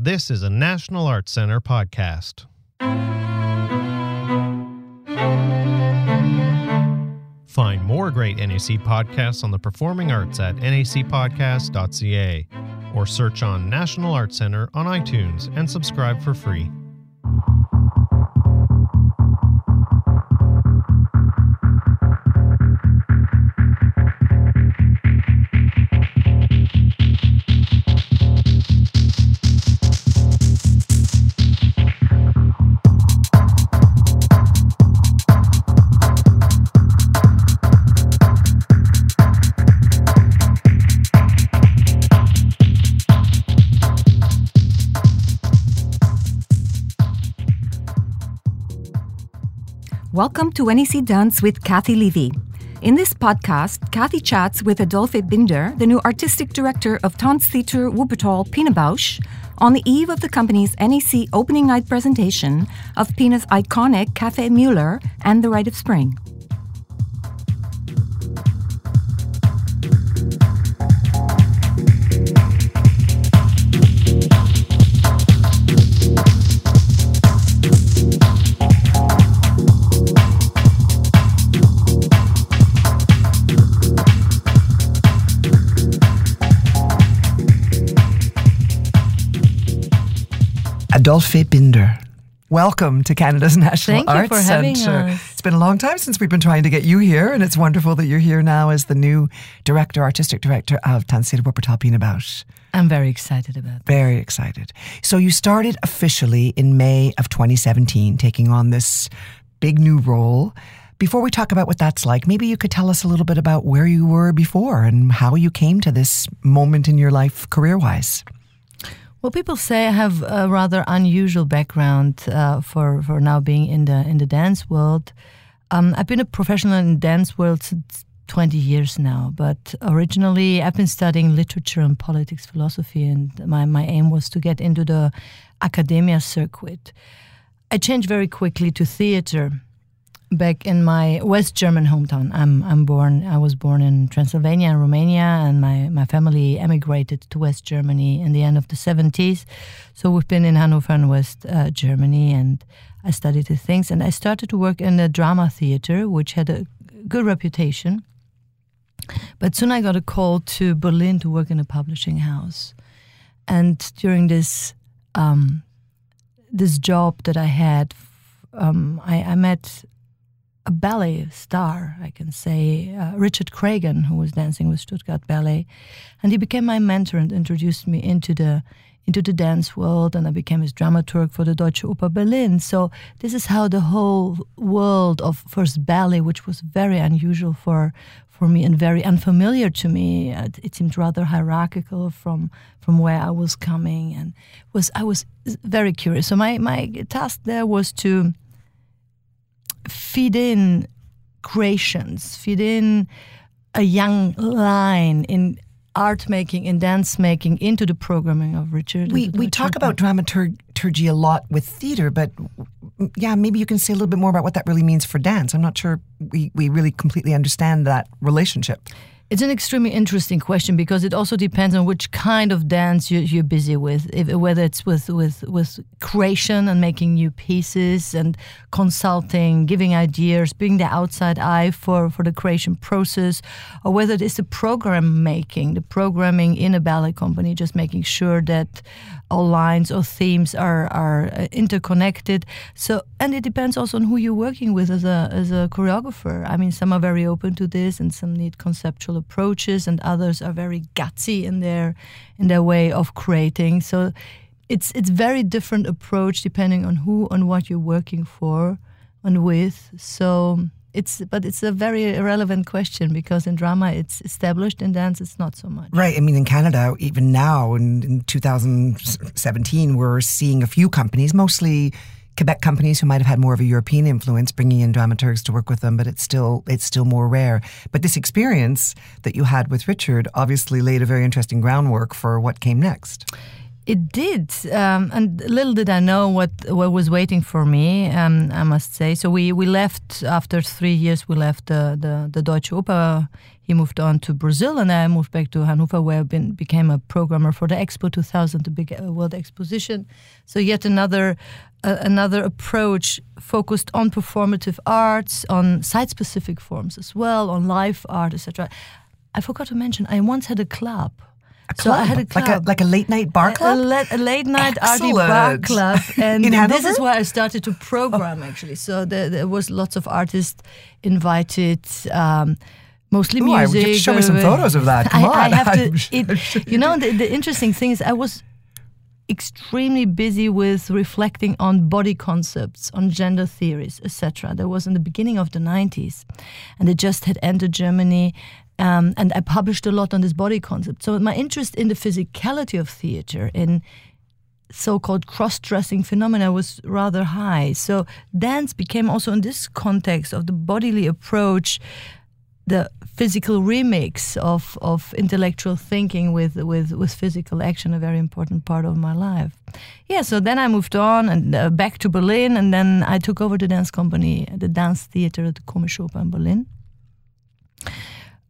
This is a National Arts Center podcast. Find more great NAC podcasts on the performing arts at nacpodcast.ca or search on National Arts Center on iTunes and subscribe for free. To NAC Dance with Cathy Levy. In this podcast, Kathy chats with Adolphe Binder, the new artistic director of Tanztheater Wuppertal Pina Bausch, on the eve of the company's NAC opening night presentation of Pina's iconic Café Mueller and The Rite of Spring. Adolphe Binder. Welcome to Canada's National Thank you Arts Centre. us. It's been a long time since we've been trying to get you here, and it's wonderful that you're here now as the new director, artistic director of What we're talking about. I'm very excited about that. Very excited. So you started officially in May of 2017, taking on this big new role. Before we talk about what that's like, maybe you could tell us a little bit about where you were before and how you came to this moment in your life career-wise. Well, people say I have a rather unusual background uh, for for now being in the in the dance world. Um, I've been a professional in dance world since 20 years now, but originally I've been studying literature and politics philosophy, and my, my aim was to get into the academia circuit. I changed very quickly to theater back in my West German hometown. I'm I'm born. I was born in Transylvania and Romania, and my my family emigrated to West Germany in the end of the 70s. So we've been in Hanover and West uh, Germany, and I studied the things. And I started to work in the drama theater, which had a good reputation. But soon I got a call to Berlin to work in a publishing house, and during this um, this job that I had, um, I, I met a ballet star, I can say, uh, Richard Cragun, who was dancing with Stuttgart Ballet, and he became my mentor and introduced me into the into the dance world, and I became his dramaturg for the Deutsche Oper Berlin. So this is how the whole world of first ballet, which was very unusual for for me and very unfamiliar to me, uh, it seemed rather hierarchical from from where I was coming, and was I was very curious. So my my task there was to feed in creations, feed in a young line in art making and dance making into the programming of Richard. We we talk about dramaturgy a lot with theater, but yeah, maybe you can say a little bit more about what that really means for dance. I'm not sure we, we really completely understand that relationship. It's an extremely interesting question because it also depends on which kind of dance you, you're busy with. If, whether it's with, with, with creation and making new pieces and consulting, giving ideas, being the outside eye for, for the creation process, or whether it is the program making, the programming in a ballet company, just making sure that all lines or themes are, are uh, interconnected. So, and it depends also on who you're working with as a, as a choreographer. I mean, some are very open to this and some need conceptual approaches and others are very gutsy in their in their way of creating. So it's it's very different approach depending on who and what you're working for and with. So it's but it's a very irrelevant question because in drama it's established. In dance it's not so much. Right. I mean in canada even now in, in 2017 we're seeing a few companies mostly Quebec companies who might have had more of a European influence, bringing in dramaturgs to work with them, but it's still it's still more rare. But this experience that you had with Richard obviously laid a very interesting groundwork for what came next. It did, um, and little did I know what what was waiting for me. Um, I must say. So we, we left after three years. We left the the, the Deutsche Oper. He moved on to Brazil, and I moved back to Hanover, where I been, became a programmer for the Expo 2000, the big uh, World Exposition. So yet another uh, another approach focused on performative arts, on site-specific forms as well, on live art, etc. I forgot to mention, I once had a club. A So I had a club. like a like a late night bar A- club. A, la- a late night arty bar club, and this is where I started to program actually. So there, there was lots of artists invited, um, mostly Ooh, I- music. you have to show me some uh, photos of that. Come I, I on. have to. It, you know, the, the interesting thing is, I was extremely busy with reflecting on body concepts, on gender theories, etc. That was in the beginning of the 90s, and it just had entered Germany. Um, and I published a lot on this body concept. So my interest in the physicality of theater, in so-called cross-dressing phenomena, was rather high. So dance became also in this context of the bodily approach, the physical remix of, of intellectual thinking with, with, with physical action, a very important part of my life. Yeah, so then I moved on and uh, back to Berlin, and then I took over the dance company, the dance theater at the Komische Oper in Berlin.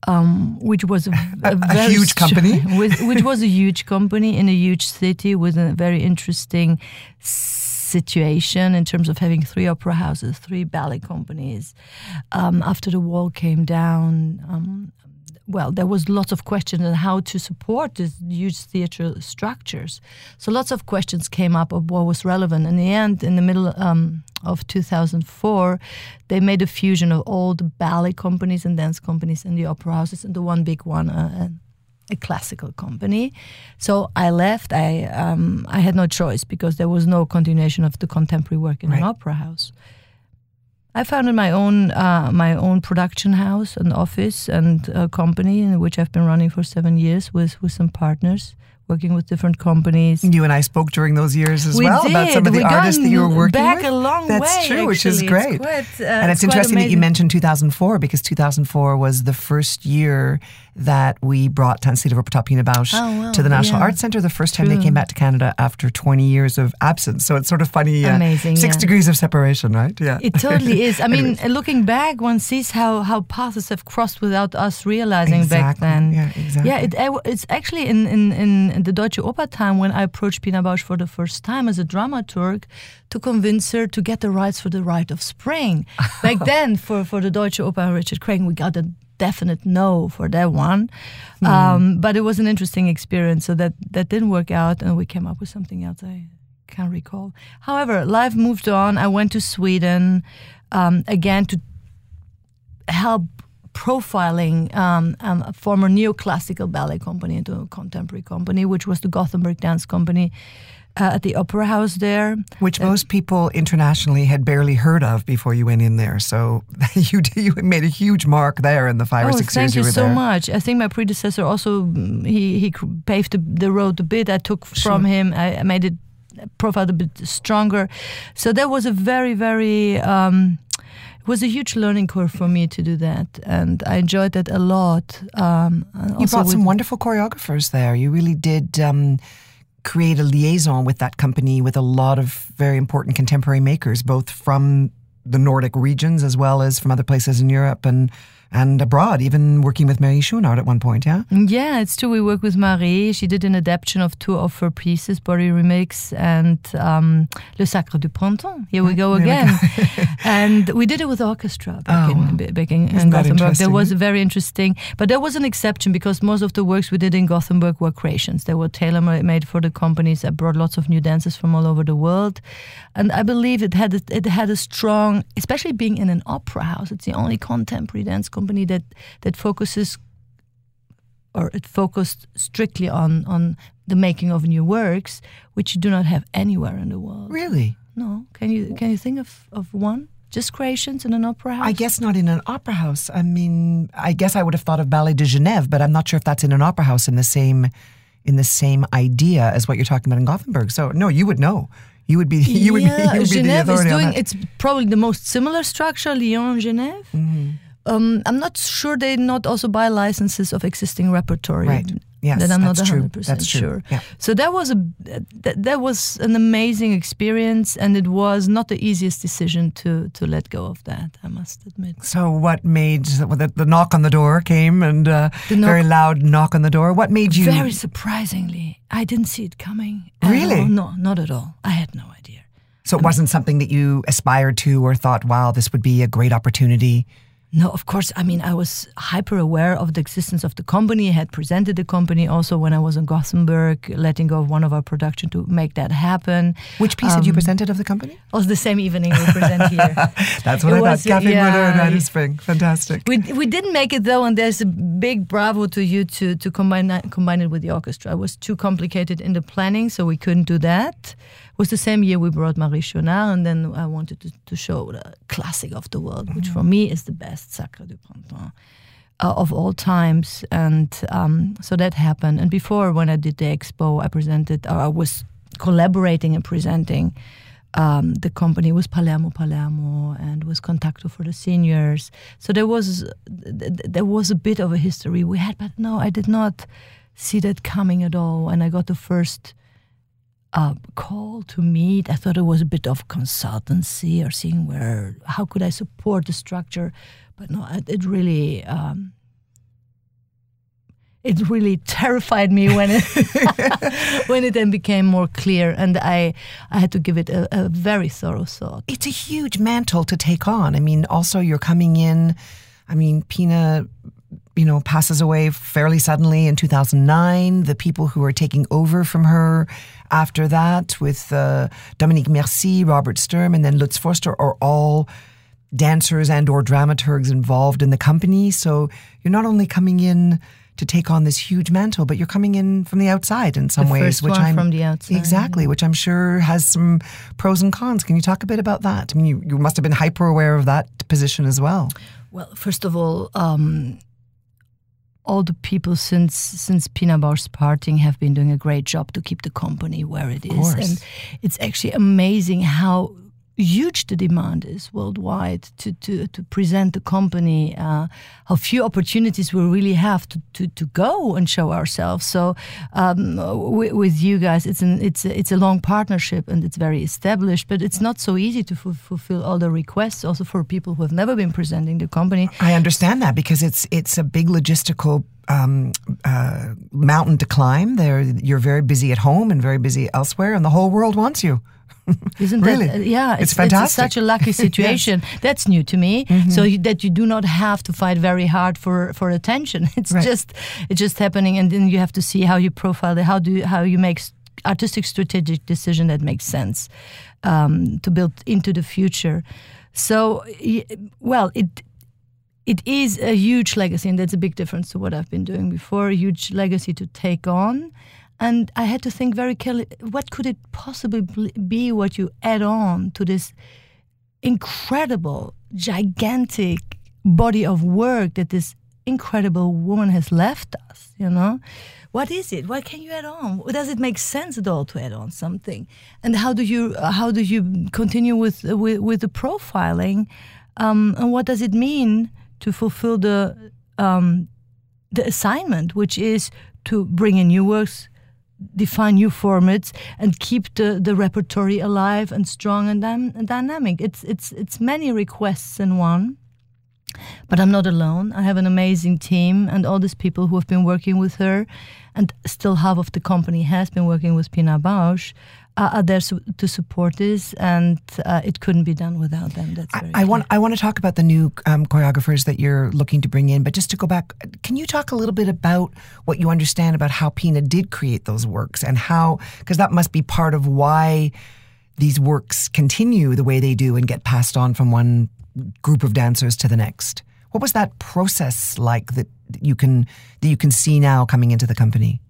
Um, which was a, a, A- huge company? with, which was a huge company in a huge city with a very interesting situation in terms of having three opera houses, three ballet companies. Um, after the wall came down, um, well, there was lots of questions on how to support these huge theatre structures. So lots of questions came up of what was relevant. In the end, in the middle um, of 2004, they made a fusion of all the ballet companies and dance companies and the opera houses into one big one. Uh, a classical company. So I left. I um, I had no choice because there was no continuation of the contemporary work in an opera house. I founded my own uh, my own production house, an office, and a company in which I've been running for seven years with with some partners, working with different companies. You and I spoke during those years as we well did. about some of the we artists that you were working back with. a long That's way. true, which is great. It's quite, uh, and it's, quite interesting that you mentioned 2004 because 2004 was the first year that we brought Tanztheater Wuppertal Bausch Oh, wow, to the National yeah. Arts Centre. The first time they came back to Canada after 20 years of absence. So it's sort of funny. uh, Six yeah. degrees of separation, right? Yeah. It totally is. I mean, looking back, one sees how how paths have crossed without us realizing back then. Yeah, exactly. Yeah, it, it's actually in, in, in the Deutsche Oper time when I approached Pina Bausch for the first time as a dramaturg to convince her to get the rights for the Rite of Spring. Back then, for, for the Deutsche Oper and Richard Cragun, we got a definite no for that one. Hmm. Um, but it was an interesting experience, so that, that didn't work out, and we came up with something else. I can't recall. However, life moved on. I went to Sweden um, again to help profiling um, um, a former neoclassical ballet company into a contemporary company, which was the Gothenburg Dance Company uh, at the Opera House there. Which most people internationally had barely heard of before you went in there. So you you made a huge mark there in the five or oh, six thank years you you were so there. much. I think my predecessor also mm, he he paved the, the road a bit. I took from him. I, I made it profiled a bit stronger. So that was a very very. Um, it was a huge learning curve for me to do that, and I enjoyed that a lot. Um, You brought some wonderful choreographers there. You really did um, create a liaison with that company with a lot of very important contemporary makers, both from the Nordic regions as well as from other places in Europe. And and abroad, even working with Marie Chouinard at one point, yeah? Yeah, it's true. We work with Marie. She did an adaptation of two of her pieces, Body Remix and um, Le Sacre du Printemps. Here we go There we again. and we did it with orchestra back Oh, in, back in, in Gothenburg. That was very interesting. But there was an exception because most of the works we did in Gothenburg were creations. They were tailor made for the companies that brought lots of new dancers from all over the world. And I believe it had a, it had a strong, especially being in an opera house. It's the only contemporary dance company that that focuses or it focused strictly on on the making of new works, which you do not have anywhere in the world. Really? No, can you can you think of, of one? Just creations in an opera house? I guess not in an opera house. I mean, I guess I would have thought of Ballet de Genève, but I'm not sure if that's in an opera house in the same in the same idea as what you're talking about in Gothenburg. So no, you would know. You would be you would yeah, be you would be the is doing. It's probably the most similar structure, Lyon, Genève. Mm-hmm. Um, I'm not sure they not also buy licenses of existing repertory. Right. Yes, that I'm not that's true. 100 percent That's true. sure. Yeah. So that was a that, that was an amazing experience, and it was not the easiest decision to to let go of that. I must admit. So, what made the, the knock on the door came and uh, knock- very loud knock on the door? What made you? Very surprisingly, I didn't see it coming. Really? No, not at all. I had no idea. so, it wasn't something that you aspired to or thought, wow, this would be a great opportunity. No, of course. I mean, I was hyper aware of the existence of the company. I had presented the company also when I was in Gothenburg, letting go of one of our production to make that happen. Which piece had you Um, presented of the company? It was the same evening we present here. That's what it I was, thought. Cafe yeah, Mueller and yeah. Spring. Fantastic. We, we didn't make it though, and there's a big bravo to you to to combine that, combine it with the orchestra. It was too complicated in the planning, so we couldn't do that. Was the same year we brought Marie Chouinard, and then I wanted to, to show the classic of the world, which for me is the best Sacre du Printemps uh, of all times. And um, so that happened. And before, when I did the expo, I presented, or I was collaborating and presenting um, the company was Palermo Palermo and was Kontakthof for the seniors. So there was th- th- there was a bit of a history we had, but no, I did not see that coming at all. And I got the first uh, call to meet. I thought it was a bit of consultancy or seeing where how could I support the structure, but no, it, it really. Um, it really terrified me when it when it then became more clear, and I I had to give it a, a very thorough thought. It's a huge mantle to take on. I mean, also you're coming in. I mean, Pina, you know, passes away fairly suddenly in 2009. The people who are taking over from her after that, with uh, Dominique Mercy, Robert Sturm, and then Lutz Forster, are all dancers and or dramaturgs involved in the company. So you're not only coming in to take on this huge mantle, but you're coming in from the outside in some The ways, first which one I'm from the outside, exactly, which I'm sure has some pros and cons. Can you talk a bit about that? I mean, you, you must have been hyper aware of that position as well. Well, first of all, um, all the people since since Pina Bausch's parting have been doing a great job to keep the company where it is, course. and it's actually amazing how huge the demand is worldwide to to, to present the company. Uh, how few opportunities we really have to, to, to go and show ourselves. So um, with, with you guys, it's an it's a, it's a long partnership and it's very established, but it's not so easy to fu- fulfill all the requests. Also for people who have never been presenting the company. I understand that because it's it's a big logistical um, uh, mountain to climb. There, you're very busy at home and very busy elsewhere, and the whole world wants you. Isn't Really? that uh, yeah? It's fantastic. It's such a lucky situation. That's new to me. Mm-hmm. So you, that you do not have to fight very hard for for attention. It's Right. just it's just happening, and then you have to see how you profile it, how do you, how you make artistic strategic decision that makes sense um, to build into the future. So well, it it is a huge legacy, and that's a big difference to what I've been doing before. A huge legacy to take on. And I had to think very carefully what could it possibly be what you add on to this incredible, gigantic body of work that this incredible woman has left us, you know? What is it? What can you add on? Does it make sense at all to add on something? And how do you how do you continue with with, with the profiling? Um, and what does it mean to fulfill the um, the assignment, which is to bring in new works, define new formats, and keep the, the repertory alive and strong and, and dynamic. It's it's it's many requests in one. But I'm not alone. I have an amazing team and all these people who have been working with her, and still half of the company has been working with Pina Bausch, are there su- to support this, and uh, it couldn't be done without them. That's very I, I want. I want to talk about the new um, choreographers that you're looking to bring in, but just to go back, can you talk a little bit about what you understand about how Pina did create those works and how because that must be part of why these works continue the way they do and get passed on from one group of dancers to the next. What was that process like that you can that you can see now coming into the company?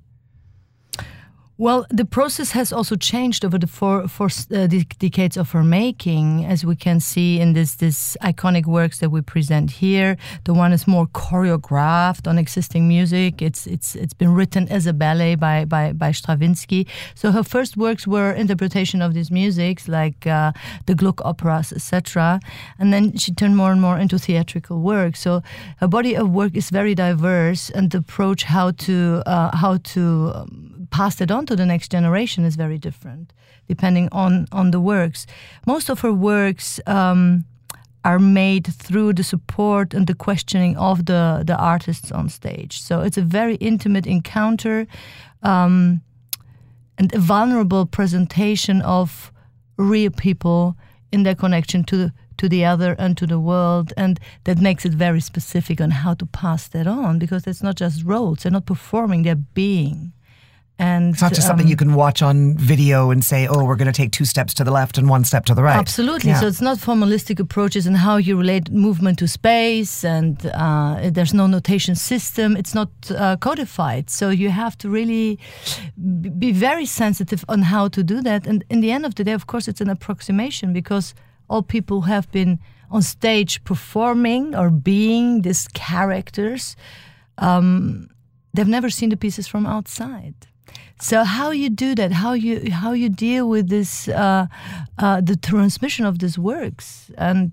Well, the process has also changed over the four, four uh, decades of her making, as we can see in this this iconic works that we present here. The one is more choreographed on existing music. It's it's it's been written as a ballet by by, by Stravinsky. So her first works were interpretation of these musics, like uh, the Gluck operas, etc. And then she turned more and more into theatrical work. So her body of work is very diverse, and the approach how to uh, how to um, passed it on to the next generation is very different, depending on on the works. Most of her works. Um, are made through the support and the questioning of the, the artists on stage. So it's a very intimate encounter um, and a vulnerable presentation of real people in their connection to to the other and to the world. And that makes it very specific on how to pass that on because it's not just roles, they're not performing, they're being. And it's not just um, something you can watch on video and say, "Oh, we're going to take two steps to the left and one step to the right." Absolutely. Yeah. So it's not formalistic approaches and how you relate movement to space, and uh, there's no notation system. It's not uh, codified. So you have to really be very sensitive on how to do that. And in the end of the day, of course, it's an approximation because all people have been on stage performing or being these characters. Um, they've never seen the pieces from outside. So how you do that? How you how you deal with this uh, uh, the transmission of these works? And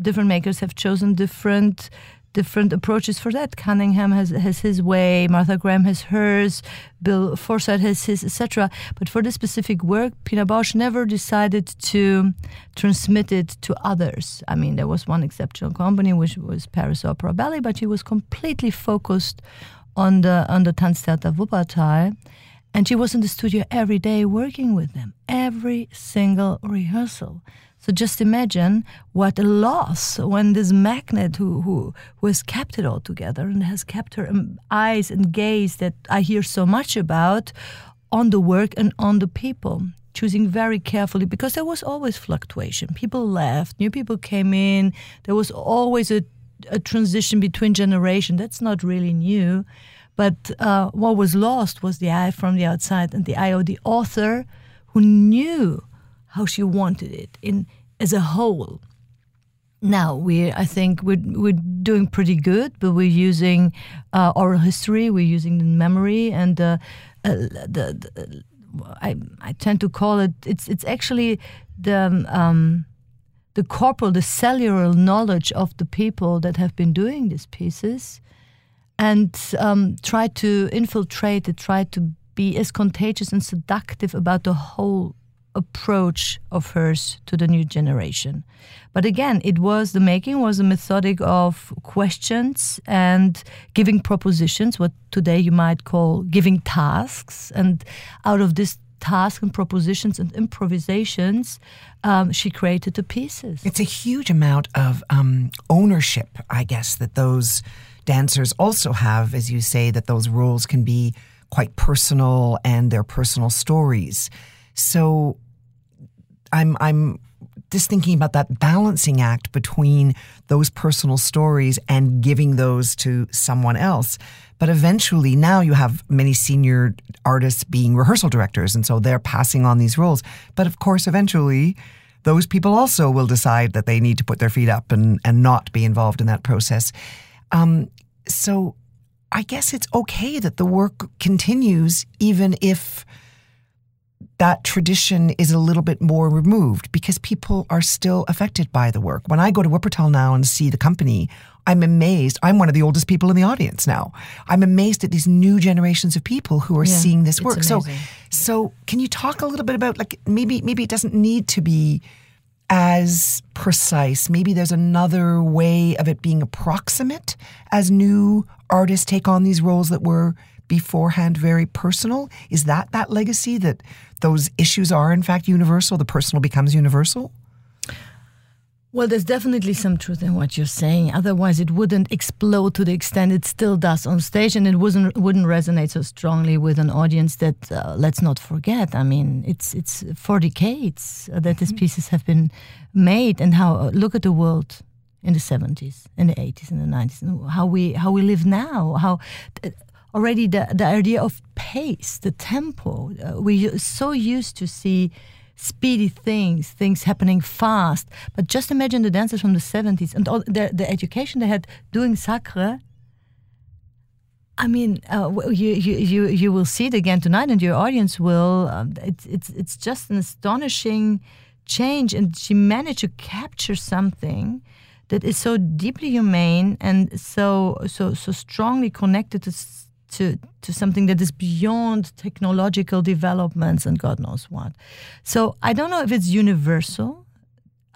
different makers have chosen different different approaches for that. Cunningham has has his way, Martha Graham has hers, Bill Forsythe has his, etc. But for this specific work, Pina Bausch never decided to transmit it to others. I mean, there was one exceptional company, which was Paris Opera Ballet, but he was completely focused on the on the Tanztheater Wuppertal and she was in the studio every day working with them, every single rehearsal. So just imagine what a loss when this magnet who, who, who has kept it all together and has kept her um, eyes and gaze that I hear so much about on the work and on the people, choosing very carefully because there was always fluctuation. People left, new people came in, there was always a, a transition between generation. That's not really new. But uh, what was lost was the eye from the outside and the eye of the author who knew how she wanted it in as a whole. Now we, I think we're we're doing pretty good, but we're using uh, oral history, we're using the memory, and uh, the, the, I I tend to call it it's it's actually the um, the corporal, the cellular knowledge of the people that have been doing these pieces and um, try to infiltrate it, try to be as contagious and seductive about the whole approach of hers to the new generation. But again, it was the making was a methodic of questions and giving propositions, what today you might call giving tasks. And out of this task and propositions and improvisations, um, she created the pieces. It's a huge amount of um, ownership, I guess, that those dancers also have, as you say, that those roles can be quite personal and their personal stories. So I'm I'm just thinking about that balancing act between those personal stories and giving those to someone else. But eventually, now you have many senior artists being rehearsal directors, and so they're passing on these roles. But of course, eventually, those people also will decide that they need to put their feet up and, and not be involved in that process. Um, so I guess it's okay that the work continues even if that tradition is a little bit more removed because people are still affected by the work. When I go to Wuppertal now and see the company, I'm amazed. I'm one of the oldest people in the audience now. I'm amazed at these new generations of people who are yeah, seeing this work. So so can you talk a little bit about like maybe maybe it doesn't need to be as precise. Maybe there's another way of it being approximate as new artists take on these roles that were beforehand very personal. Is that that legacy that those issues are in fact universal? The personal becomes universal? Well, there's definitely some truth in what you're saying. Otherwise, it wouldn't explode to the extent it still does on stage, and it wouldn't wouldn't resonate so strongly with an audience. That uh, let's not forget. I mean, it's it's for decades that mm-hmm. these pieces have been made, and how uh, look at the world in the 70s, in the 80s, in the 90s, and how we how we live now. How already the, the idea of pace, the tempo. Uh, we're so used to see speedy things, things happening fast. But just imagine the dancers from the 70s and all the, the education they had doing sacre. I mean, uh, you, you, you, you will see it again tonight, and your audience will. Um, it's, it's, it's just an astonishing change. And she managed to capture something that is so deeply humane and so, so, so strongly connected to to, to something that is beyond technological developments and God knows what. So I don't know if it's universal.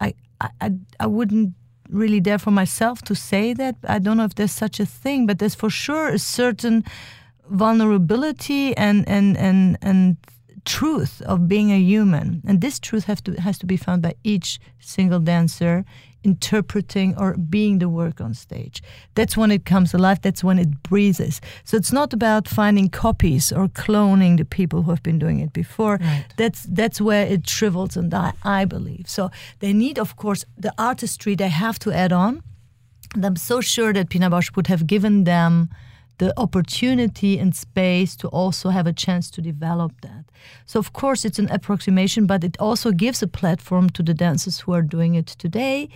I, I, I wouldn't really dare for myself to say that. I don't know if there's such a thing, but there's for sure a certain vulnerability and, and, and, and truth of being a human. And this truth have to, has to be found by each single dancer interpreting or being the work on stage. That's when it comes alive, that's when it breathes. So it's not about finding copies or cloning the people who have been doing it before. Right. That's that's where it shrivels and die, I believe. So they need, of course, the artistry they have to add on. And I'm so sure that Pina Bausch would have given them the opportunity and space to also have a chance to develop that. So, of course, it's an approximation, but it also gives a platform to the dancers who are doing it today.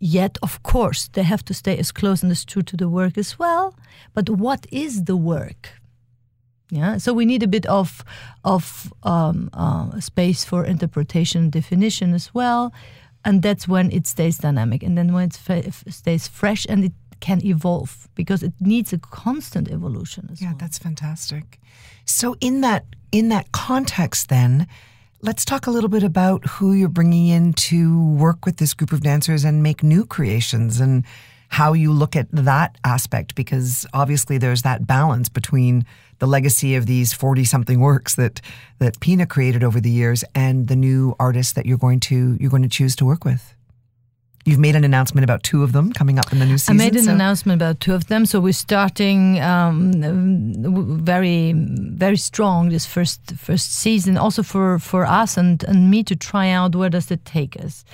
Yet, of course, they have to stay as close and as true to the work as well. But what is the work? Yeah, so we need a bit of of um, uh, space for interpretation, definition as well, and that's when it stays dynamic. And then when it stays fresh and it can evolve because it needs a constant evolution as yeah, well. Yeah, that's fantastic. So in that in that context then, let's talk a little bit about who you're bringing in to work with this group of dancers and make new creations and how you look at that aspect because obviously there's that balance between the legacy of these 40 something works that that Pina created over the years and the new artists that you're going to you're going to choose to work with. You've made an announcement about two of them coming up in the new season. I made an so. announcement about two of them. So we're starting um, very, very strong this first first season, also for for us and and me to try out where does it take us.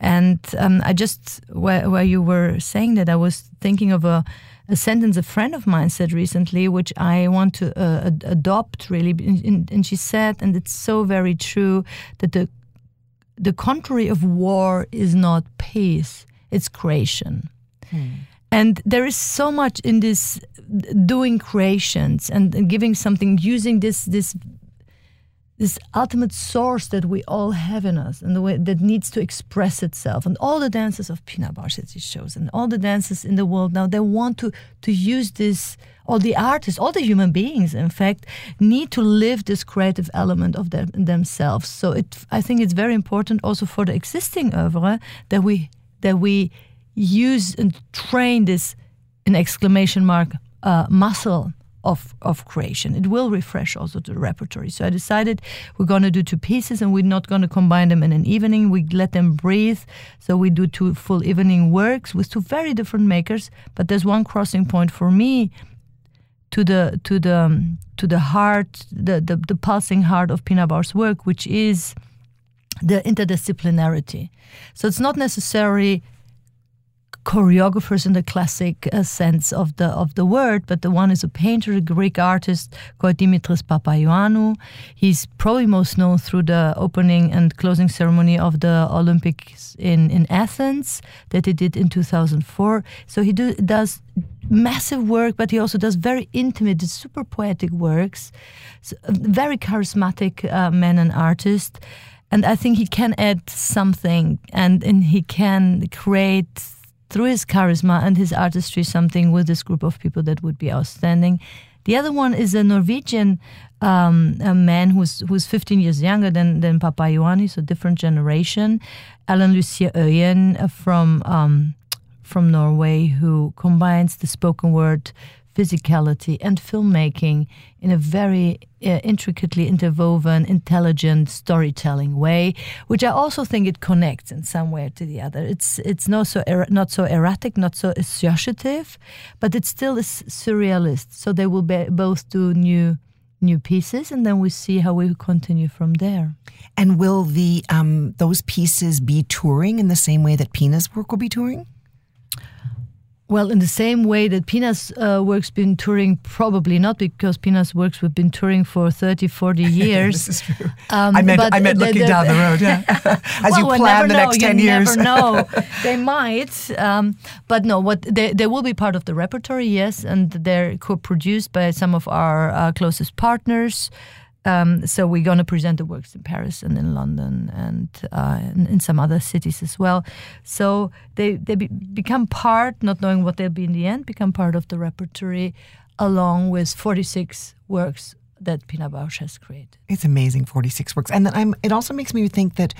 And um, I just where where you were saying that, I was thinking of a a sentence a friend of mine said recently, which I want to uh, ad- adopt really. And she said, and it's so very true, that the the contrary of war is not peace, it's creation. Hmm. And there is so much in this doing creations and, giving something, using this this this ultimate source that we all have in us and the way that needs to express itself. And all the dancers of Pina she shows and all the dancers in the world now, they want to, to use this, all the artists, all the human beings, in fact, need to live this creative element of them, themselves. So it, I think it's very important also for the existing oeuvre that we, that we use and train this, an exclamation mark, uh, muscle of, of creation. It will refresh also the repertory. So I decided we're going to do two pieces and we're not going to combine them in an evening. We let them breathe. So we do two full evening works with two very different makers. But there's one crossing point for me to the to the um, to the heart, the, the, the pulsing heart of Pina Bausch's work, which is the interdisciplinarity. So it's not necessarily choreographers in the classic uh, sense of the of the word, but the one is a painter, a Greek artist called Dimitris Papaioannou. He's probably most known through the opening and closing ceremony of the Olympics in, in Athens that he did in 2004. So he do, does massive work, but he also does very intimate, super poetic works. So, very charismatic uh, man and artist. And I think he can add something and, and he can create through his charisma and his artistry something with this group of people that would be outstanding. The other one is a Norwegian um, a man who's who's 15 years younger than than Papaioannou, so different generation. Alan Lucien Øyen from um, from Norway, who combines the spoken word physicality and filmmaking in a very uh, intricately interwoven, intelligent storytelling way, which I also think it connects in some way to the other. It's it's not so er not so erratic, not so associative, but it still is surrealist. So they will be, both do new new pieces, and then we see how we continue from there. And will the um, those pieces be touring in the same way that Pina's work will be touring? Well, in the same way that Pina's uh, work's been touring, probably not because Pina's works have been touring for 30, 40 years. this is true. Um, I meant, I meant the, looking the, down the road, yeah. As well, you plan the know. next 10 you years. never know. they might. Um, but no, what they, they will be part of the repertory, yes, and they're co-produced by some of our uh, closest partners. Um, so we're going to present the works in Paris and in London and uh, in, some other cities as well. So they they be, become part, not knowing what they'll be in the end, become part of the repertory, along with 46 works that Pina Bausch has created. It's amazing, 46 works, and I'm, it also makes me think that.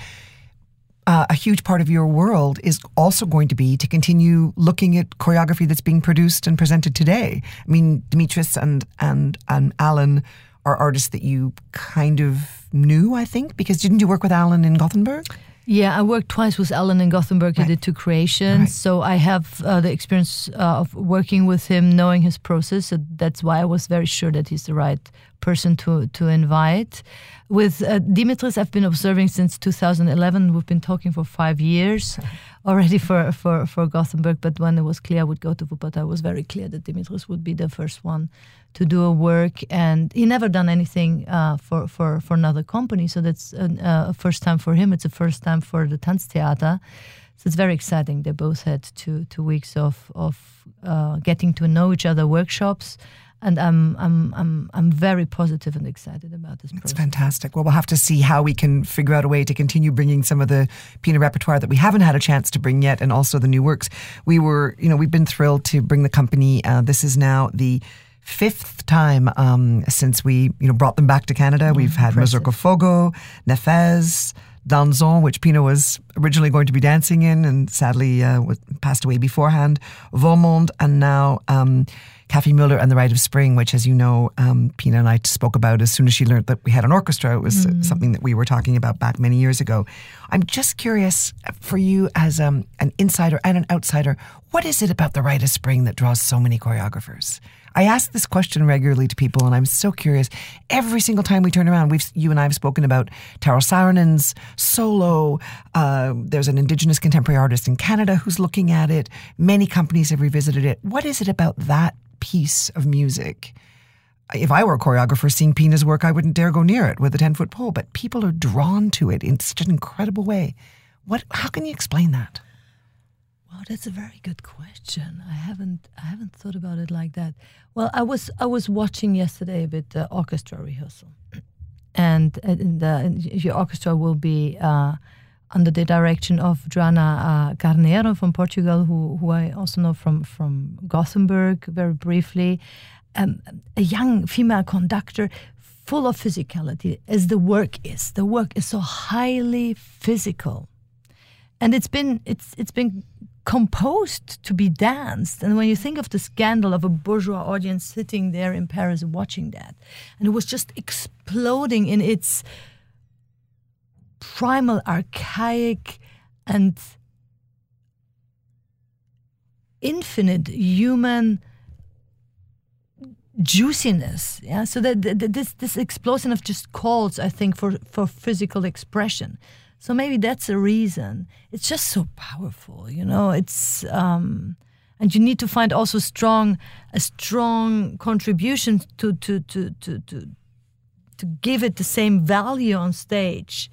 Uh, a huge part of your world is also going to be to continue looking at choreography that's being produced and presented today. I mean, Dimitris and and and Alan are artists that you kind of knew, I think, because didn't you work with Alan in Gothenburg? Yeah, I worked twice with Alan in Gothenburg. Right. He did two creations, right. so I have uh, the experience uh, of working with him, knowing his process. So that's why I was very sure that he's the right person to to invite. With uh, Dimitris, I've been observing since 2011. We've been talking for five years already for, for, for Gothenburg. But when it was clear I would go to Wuppertal, it was very clear that Dimitris would be the first one to do a work. And he never done anything uh, for, for, for another company. So that's a, a, first time for him. It's a first time for the Tanztheater. So it's very exciting. They both had two, two weeks of, of uh, getting to know each other workshops and I'm I'm I'm I'm very positive and excited about this. It's fantastic. Well, we'll have to see how we can figure out a way to continue bringing some of the Pina repertoire that we haven't had a chance to bring yet, and also the new works. We were, you know, we've been thrilled to bring the company. Uh, this is now the fifth time um, since we, you know, brought them back to Canada. Mm, we've had Mazurka Fogo, Nefés. Danzon, which Pina was originally going to be dancing in and sadly uh, passed away beforehand, Vollmond, and now um, Café Mueller and the Rite of Spring, which, as you know, um, Pina and I spoke about as soon as she learned that we had an orchestra. It was mm. something that we were talking about back many years ago. I'm just curious for you as um, an insider and an outsider, what is it about the Rite of Spring that draws so many choreographers? I ask this question regularly to people, and I'm so curious. Every single time we turn around, we've you and I have spoken about Tero Saarinen's solo. Uh, there's an Indigenous contemporary artist in Canada who's looking at it. Many companies have revisited it. What is it about that piece of music. If I were a choreographer seeing Pina's work, I wouldn't dare go near it with a 10 foot pole, but people are drawn to it in such an incredible way. What, how can you explain that? Well, that's a very good question. I haven't I haven't thought about it like that. Well, I was I was watching yesterday a bit the orchestra rehearsal, and, and the, your orchestra will be uh, under the direction of Joana uh, Carneiro from Portugal, who, who I also know from, from Gothenburg very briefly. Um, a young female conductor full of physicality, as the work is. The work is so highly physical. And it's been it's it's been composed to be danced. And when you think of the scandal of a bourgeois audience sitting there in Paris watching that, and it was just exploding in its primal, archaic, and infinite human juiciness. Yeah, so that, this this explosion of just calls, I think, for for physical expression. So maybe that's a reason. It's just so powerful, you know. It's um, and you need to find also strong a strong contribution to to to to to to give it the same value on stage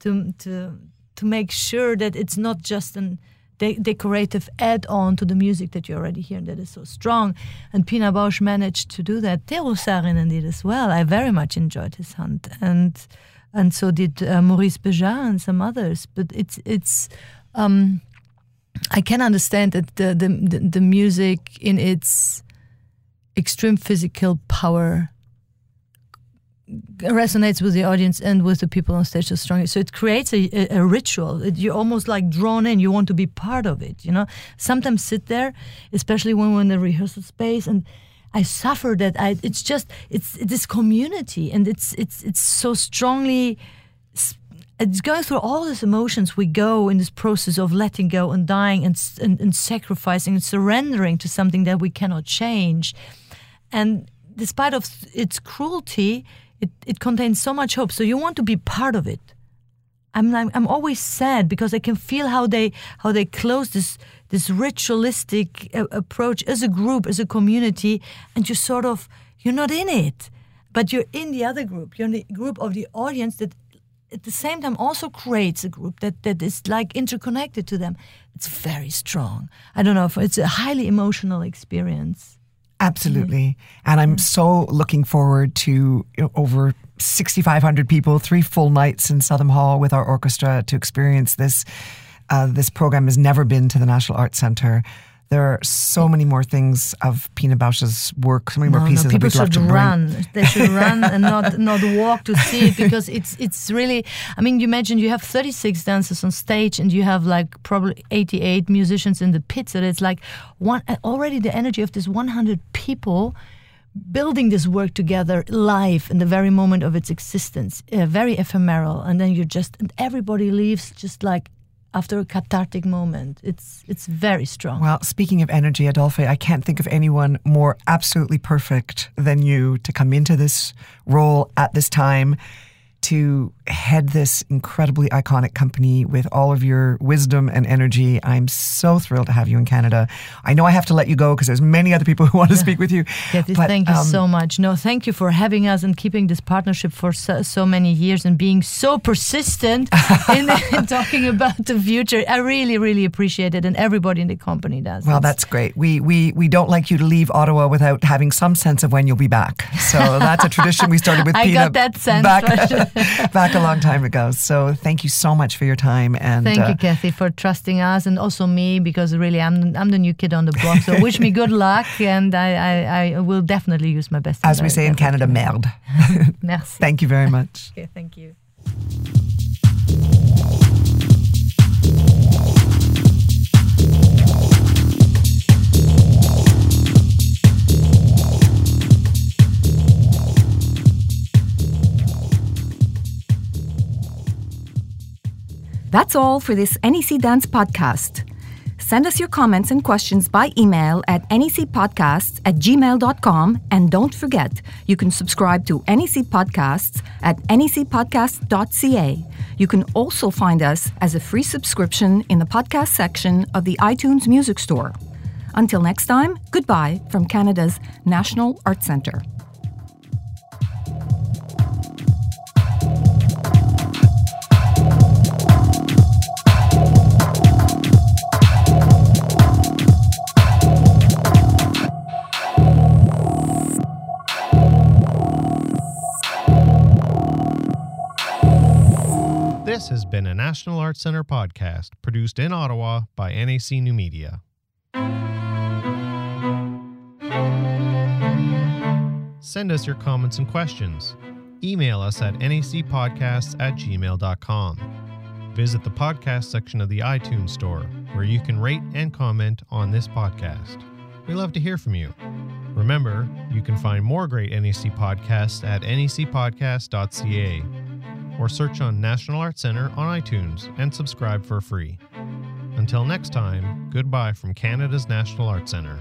to to to make sure that it's not just an de- decorative add-on to the music that you already hear that is so strong. And Pina Bausch managed to do that. Tero Saarinen did as well. I very much enjoyed his hunt, and and so did uh, Maurice Béjart and some others. But it's it's. Um, I can understand that the, the the music in its extreme physical power resonates with the audience and with the people on stage so strongly. So it creates a, a, a ritual. It, you're almost like drawn in. You want to be part of it. You know. Sometimes sit there, especially when we're in the rehearsal space, and I suffer that. I it's just it's this community, and it's it's it's so strongly. It's going through all these emotions. We go in this process of letting go and dying and, and, and sacrificing and surrendering to something that we cannot change. And despite of its cruelty, it, it contains so much hope. So you want to be part of it. I'm, I'm I'm always sad because I can feel how they how they close this this ritualistic uh, approach as a group as a community, and you sort of you're not in it, but you're in the other group. You're in the group of the audience that at the same time also creates a group that, that is like interconnected to them. It's very strong. I don't know if it's a highly emotional experience. Absolutely. And I'm so looking forward to you know, over 6,500 people, three full nights in Southam Hall with our orchestra to experience this. Uh, this program has never been to the National Arts Centre. There are so many more things of Pina Bausch's work, so many no, more pieces no, people that should run. They should run and not not walk to see it because it's it's really. I mean, you imagine you have 36 dancers on stage and you have like probably 88 musicians in the pit. So it's like one already the energy of this 100 people building this work together live in the very moment of its existence, uh, very ephemeral, and then you just and everybody leaves just like after a cathartic moment. It's it's very strong. Well, speaking of energy, Adolphe, I can't think of anyone more absolutely perfect than you to come into this role at this time, to head this incredibly iconic company with all of your wisdom and energy. I'm so thrilled to have you in Canada. I know I have to let you go because there's many other people who want to speak with you. Cathy, but, thank you um, so much. No, thank you for having us and keeping this partnership for so, so many years and being so persistent in, in talking about the future. I really, really appreciate it, and everybody in the company does. Well, that's great. We we we don't like you to leave Ottawa without having some sense of when you'll be back. So that's a tradition we started with I Pina got that sense, back, back a long time ago. So thank you so much for your time and Thank uh, you, Cathy, for trusting us, and also me because really I'm I'm the new kid on the block. So wish me good luck, and I I, I will definitely use my best. as we say in Canada, merde. merde. Merci. Thank you very much. Okay, thank you. That's all for this NAC Dance podcast. Send us your comments and questions by email at nacpodcasts at gmail.com. And don't forget, you can subscribe to NAC Podcasts at nacpodcast.ca. You can also find us as a free subscription in the podcast section of the iTunes Music Store. Until next time, goodbye from Canada's National Arts Centre. This has been a National Arts Center podcast produced in Ottawa by NAC New Media. Send us your comments and questions. Email us at nacpodcasts at gmail.com. Visit the podcast section of the iTunes Store, where you can rate and comment on this podcast. We love to hear from you. Remember, you can find more great NAC podcasts at nacpodcast.ca or search on National Art Centre on iTunes and subscribe for free. Until next time, goodbye from Canada's National Art Centre.